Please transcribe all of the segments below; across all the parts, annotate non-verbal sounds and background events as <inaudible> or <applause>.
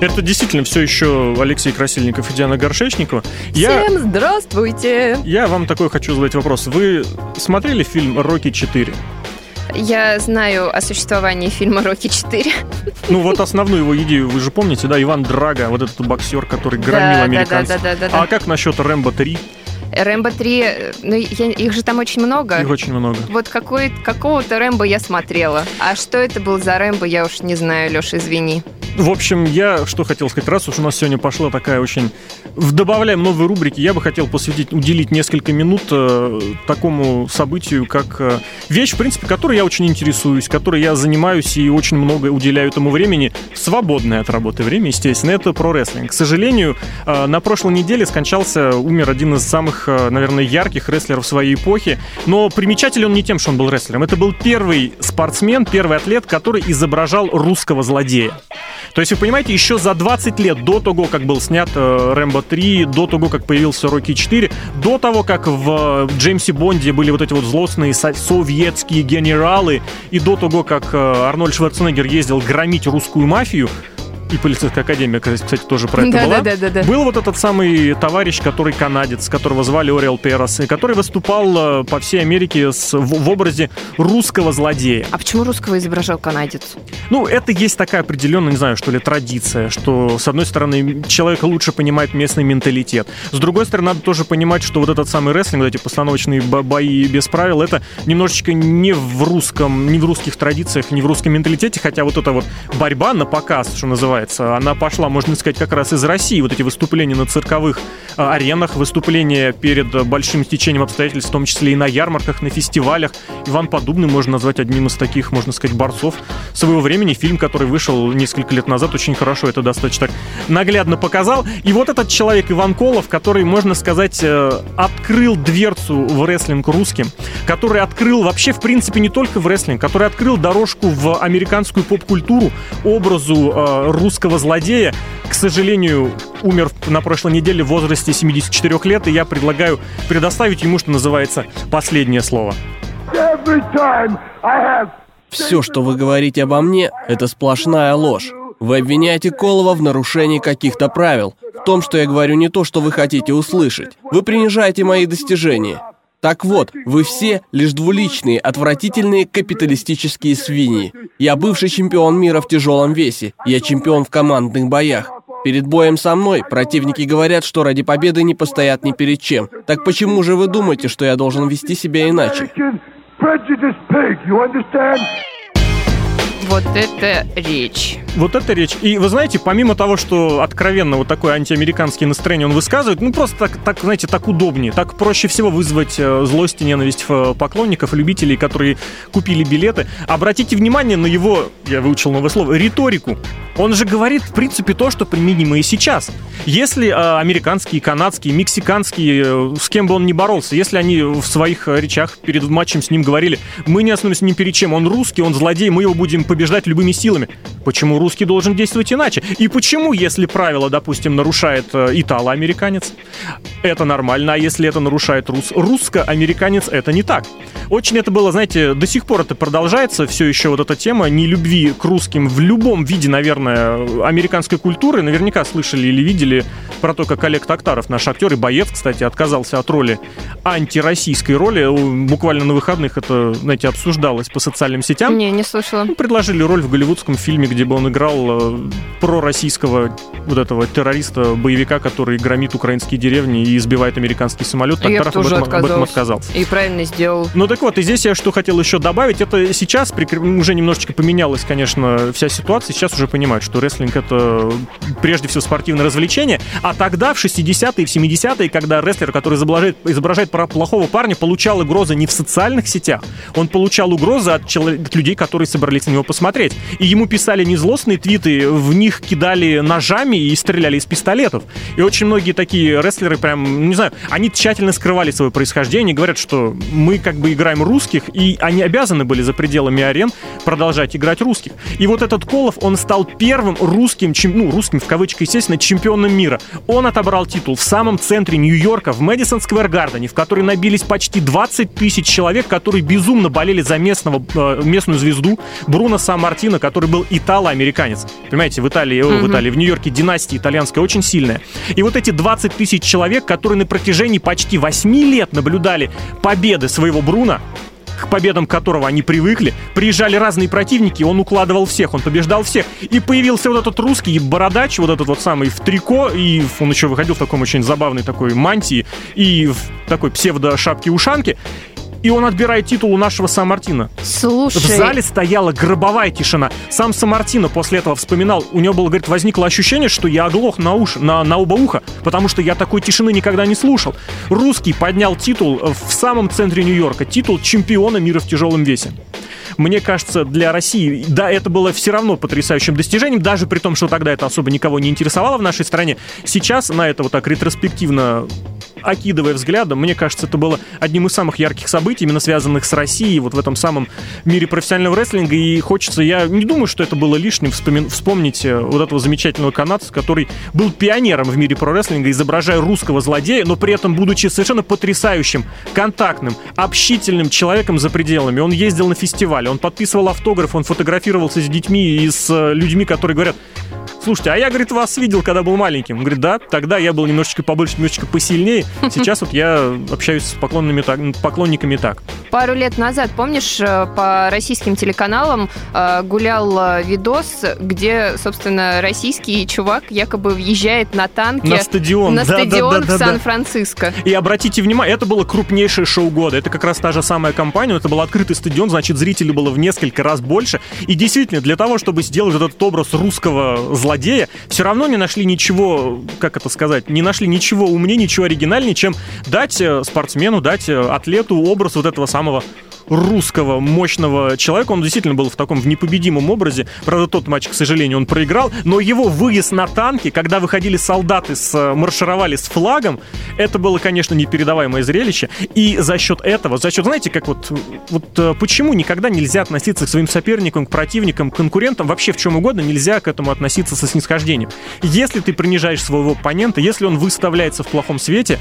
Это действительно все еще Алексей Красильников и Диана Горшечникова. Я... Всем здравствуйте! Я вам такой хочу задать вопрос. Вы смотрели фильм «Рокки 4»? Я знаю о существовании фильма «Рокки 4». Ну вот основную его идею вы же помните, да? Иван Драга, вот этот боксер, который громил да, американцев. Да, да, да, да, да. А как насчет «Рэмбо 3»? Рэмбо 3, ну, я, их же там очень много. Их очень много. Вот какой, какого-то Рэмбо я смотрела. А что это был за Рэмбо, я уж не знаю, Леша, извини. В общем, я что хотел сказать, раз уж у нас сегодня пошла такая очень... Добавляем новые рубрики, я бы хотел посвятить, уделить несколько минут э, такому событию, как э, вещь, в принципе, которой я очень интересуюсь, которой я занимаюсь и очень много уделяю этому времени, свободное от работы время, естественно, это про рестлинг. К сожалению, э, на прошлой неделе скончался, умер один из самых, э, наверное, ярких рестлеров своей эпохи, но примечателен он не тем, что он был рестлером. Это был первый спортсмен, первый атлет, который изображал русского злодея. То есть, вы понимаете, еще за 20 лет до того, как был снят э, Рэмбо 3, до того, как появился Рокки 4, до того, как в э, Джеймсе Бонде были вот эти вот злостные советские генералы, и до того, как э, Арнольд Шварценеггер ездил громить русскую мафию, и полицейская академия, кстати, тоже про это да, была. Да, да, да, Был вот этот самый товарищ, который канадец, которого звали Ориэл Перос, и который выступал э, по всей Америке с, в, в образе русского злодея. А почему русского изображал канадец? Ну, это есть такая определенная, не знаю, что ли, традиция, что, с одной стороны, человек лучше понимает местный менталитет. С другой стороны, надо тоже понимать, что вот этот самый рестлинг, вот эти постановочные бои без правил, это немножечко не в русском, не в русских традициях, не в русском менталитете, хотя вот эта вот борьба на показ, что называется, называется. Она пошла, можно сказать, как раз из России. Вот эти выступления на цирковых а, аренах, выступления перед большим стечением обстоятельств, в том числе и на ярмарках, на фестивалях. Иван Подубный можно назвать одним из таких, можно сказать, борцов своего времени. Фильм, который вышел несколько лет назад, очень хорошо это достаточно так наглядно показал. И вот этот человек Иван Колов, который, можно сказать, э, открыл дверцу в рестлинг русским, который открыл вообще, в принципе, не только в рестлинг, который открыл дорожку в американскую поп-культуру, образу э, русского злодея. К сожалению, умер на прошлой неделе в возрасте 74 лет, и я предлагаю предоставить ему, что называется, последнее слово. Все, что вы говорите обо мне, это сплошная ложь. Вы обвиняете Колова в нарушении каких-то правил, в том, что я говорю не то, что вы хотите услышать. Вы принижаете мои достижения. Так вот, вы все лишь двуличные, отвратительные капиталистические свиньи. Я бывший чемпион мира в тяжелом весе. Я чемпион в командных боях. Перед боем со мной противники говорят, что ради победы не постоят ни перед чем. Так почему же вы думаете, что я должен вести себя иначе? Вот это речь. Вот это речь. И вы знаете, помимо того, что откровенно вот такое антиамериканское настроение он высказывает, ну просто так, так знаете, так удобнее, так проще всего вызвать э, злость и ненависть э, поклонников, любителей, которые купили билеты. Обратите внимание на его, я выучил новое слово, риторику. Он же говорит, в принципе, то, что применимо и сейчас. Если э, американские, канадские, мексиканские, э, с кем бы он ни боролся, если они в своих речах перед матчем с ним говорили, мы не остановимся ни перед чем, он русский, он злодей, мы его будем побеждать любыми силами. Почему русский должен действовать иначе? И почему, если правило, допустим, нарушает э, итало-американец, это нормально, а если это нарушает рус, русско-американец, это не так? Очень это было, знаете, до сих пор это продолжается, все еще вот эта тема нелюбви к русским в любом виде, наверное, американской культуры. Наверняка слышали или видели про то, как Олег Токтаров, наш актер и боец, кстати, отказался от роли антироссийской роли. Буквально на выходных это, знаете, обсуждалось по социальным сетям. Не, не слышала. Ну, предложили роль в голливудском фильме, где бы он играл э, пророссийского вот этого террориста, боевика, который громит украинские деревни и избивает американский самолет. Токтаров об этом, об этом отказался. И правильно сделал. Ну так вот, и здесь я что хотел еще добавить, это сейчас уже немножечко поменялась, конечно, вся ситуация. Сейчас уже понимают, что рестлинг это прежде всего спортивное развлечение, а тогда, в 60-е, в 70-е, когда рестлер, который изображает, изображает плохого парня, получал угрозы не в социальных сетях, он получал угрозы от, человек, от людей, которые собрались на него посмотреть. И ему писали не злостные твиты, в них кидали ножами и стреляли из пистолетов. И очень многие такие рестлеры прям, не знаю, они тщательно скрывали свое происхождение, говорят, что мы как бы играем русских, и они обязаны были за пределами арен продолжать играть русских. И вот этот Колов, он стал первым русским, ну, русским в кавычках, естественно, чемпионом мира. Он отобрал титул в самом центре Нью-Йорка, в Мэдисон Сквер Гардене, в который набились почти 20 тысяч человек, которые безумно болели за местного, э, местную звезду Бруно Сан-Мартино, который был итало-американцем американец. Понимаете, в Италии, mm-hmm. в Италии, в Нью-Йорке династия итальянская очень сильная. И вот эти 20 тысяч человек, которые на протяжении почти 8 лет наблюдали победы своего Бруна, к победам которого они привыкли. Приезжали разные противники, он укладывал всех, он побеждал всех. И появился вот этот русский бородач, вот этот вот самый в трико, и он еще выходил в таком очень забавной такой мантии и в такой псевдо-шапке-ушанке и он отбирает титул у нашего Сан-Мартина. Слушай. В зале стояла гробовая тишина. Сам Сан-Мартино после этого вспоминал, у него было, говорит, возникло ощущение, что я оглох на, уш, на, на оба уха, потому что я такой тишины никогда не слушал. Русский поднял титул в самом центре Нью-Йорка, титул чемпиона мира в тяжелом весе мне кажется, для России, да, это было все равно потрясающим достижением, даже при том, что тогда это особо никого не интересовало в нашей стране. Сейчас на это вот так ретроспективно окидывая взглядом, мне кажется, это было одним из самых ярких событий, именно связанных с Россией, вот в этом самом мире профессионального рестлинга. И хочется, я не думаю, что это было лишним вспомин, вспомнить э, вот этого замечательного канадца, который был пионером в мире про-рестлинга, изображая русского злодея, но при этом будучи совершенно потрясающим, контактным, общительным человеком за пределами. Он ездил на фестиваль, он подписывал автограф, он фотографировался с детьми и с э, людьми, которые говорят, слушайте, а я, говорит, вас видел, когда был маленьким. Он говорит, да, тогда я был немножечко побольше, немножечко посильнее. Сейчас вот я общаюсь с поклонниками так. Пару лет назад, помнишь, э, по российским телеканалам э, гулял э, видос, где, собственно, российский чувак якобы въезжает на танке на стадион, на да, стадион да, да, в Сан-Франциско. И обратите внимание, это было крупнейшее шоу года. Это как раз та же самая компания, это был открытый стадион, значит, зрителей было в несколько раз больше. И действительно, для того, чтобы сделать этот образ русского злодея, все равно не нашли ничего, как это сказать, не нашли ничего умнее, ничего оригинальнее, чем дать спортсмену, дать атлету образ вот этого самого русского мощного человека. Он действительно был в таком в непобедимом образе. Правда, тот матч, к сожалению, он проиграл. Но его выезд на танке, когда выходили солдаты, с, э, маршировали с флагом, это было, конечно, непередаваемое зрелище. И за счет этого, за счет, знаете, как вот, вот почему никогда нельзя относиться к своим соперникам, к противникам, к конкурентам, вообще в чем угодно нельзя к этому относиться со снисхождением. Если ты принижаешь своего оппонента, если он выставляется в плохом свете,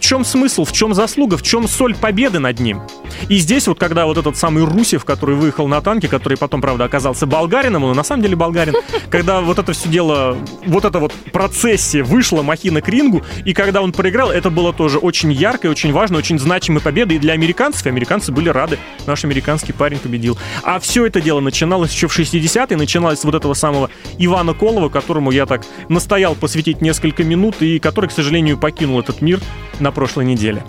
в чем смысл, в чем заслуга, в чем соль победы над ним. И здесь вот, когда вот этот самый Русев, который выехал на танке, который потом, правда, оказался болгарином, он на самом деле болгарин, <laughs> когда вот это все дело, вот эта вот процессия вышла махина к рингу, и когда он проиграл, это было тоже очень яркой, очень важно, очень значимой победой и для американцев, и американцы были рады, наш американский парень победил. А все это дело начиналось еще в 60-е, начиналось с вот этого самого Ивана Колова, которому я так настоял посвятить несколько минут, и который, к сожалению, покинул этот мир на прошлой неделе.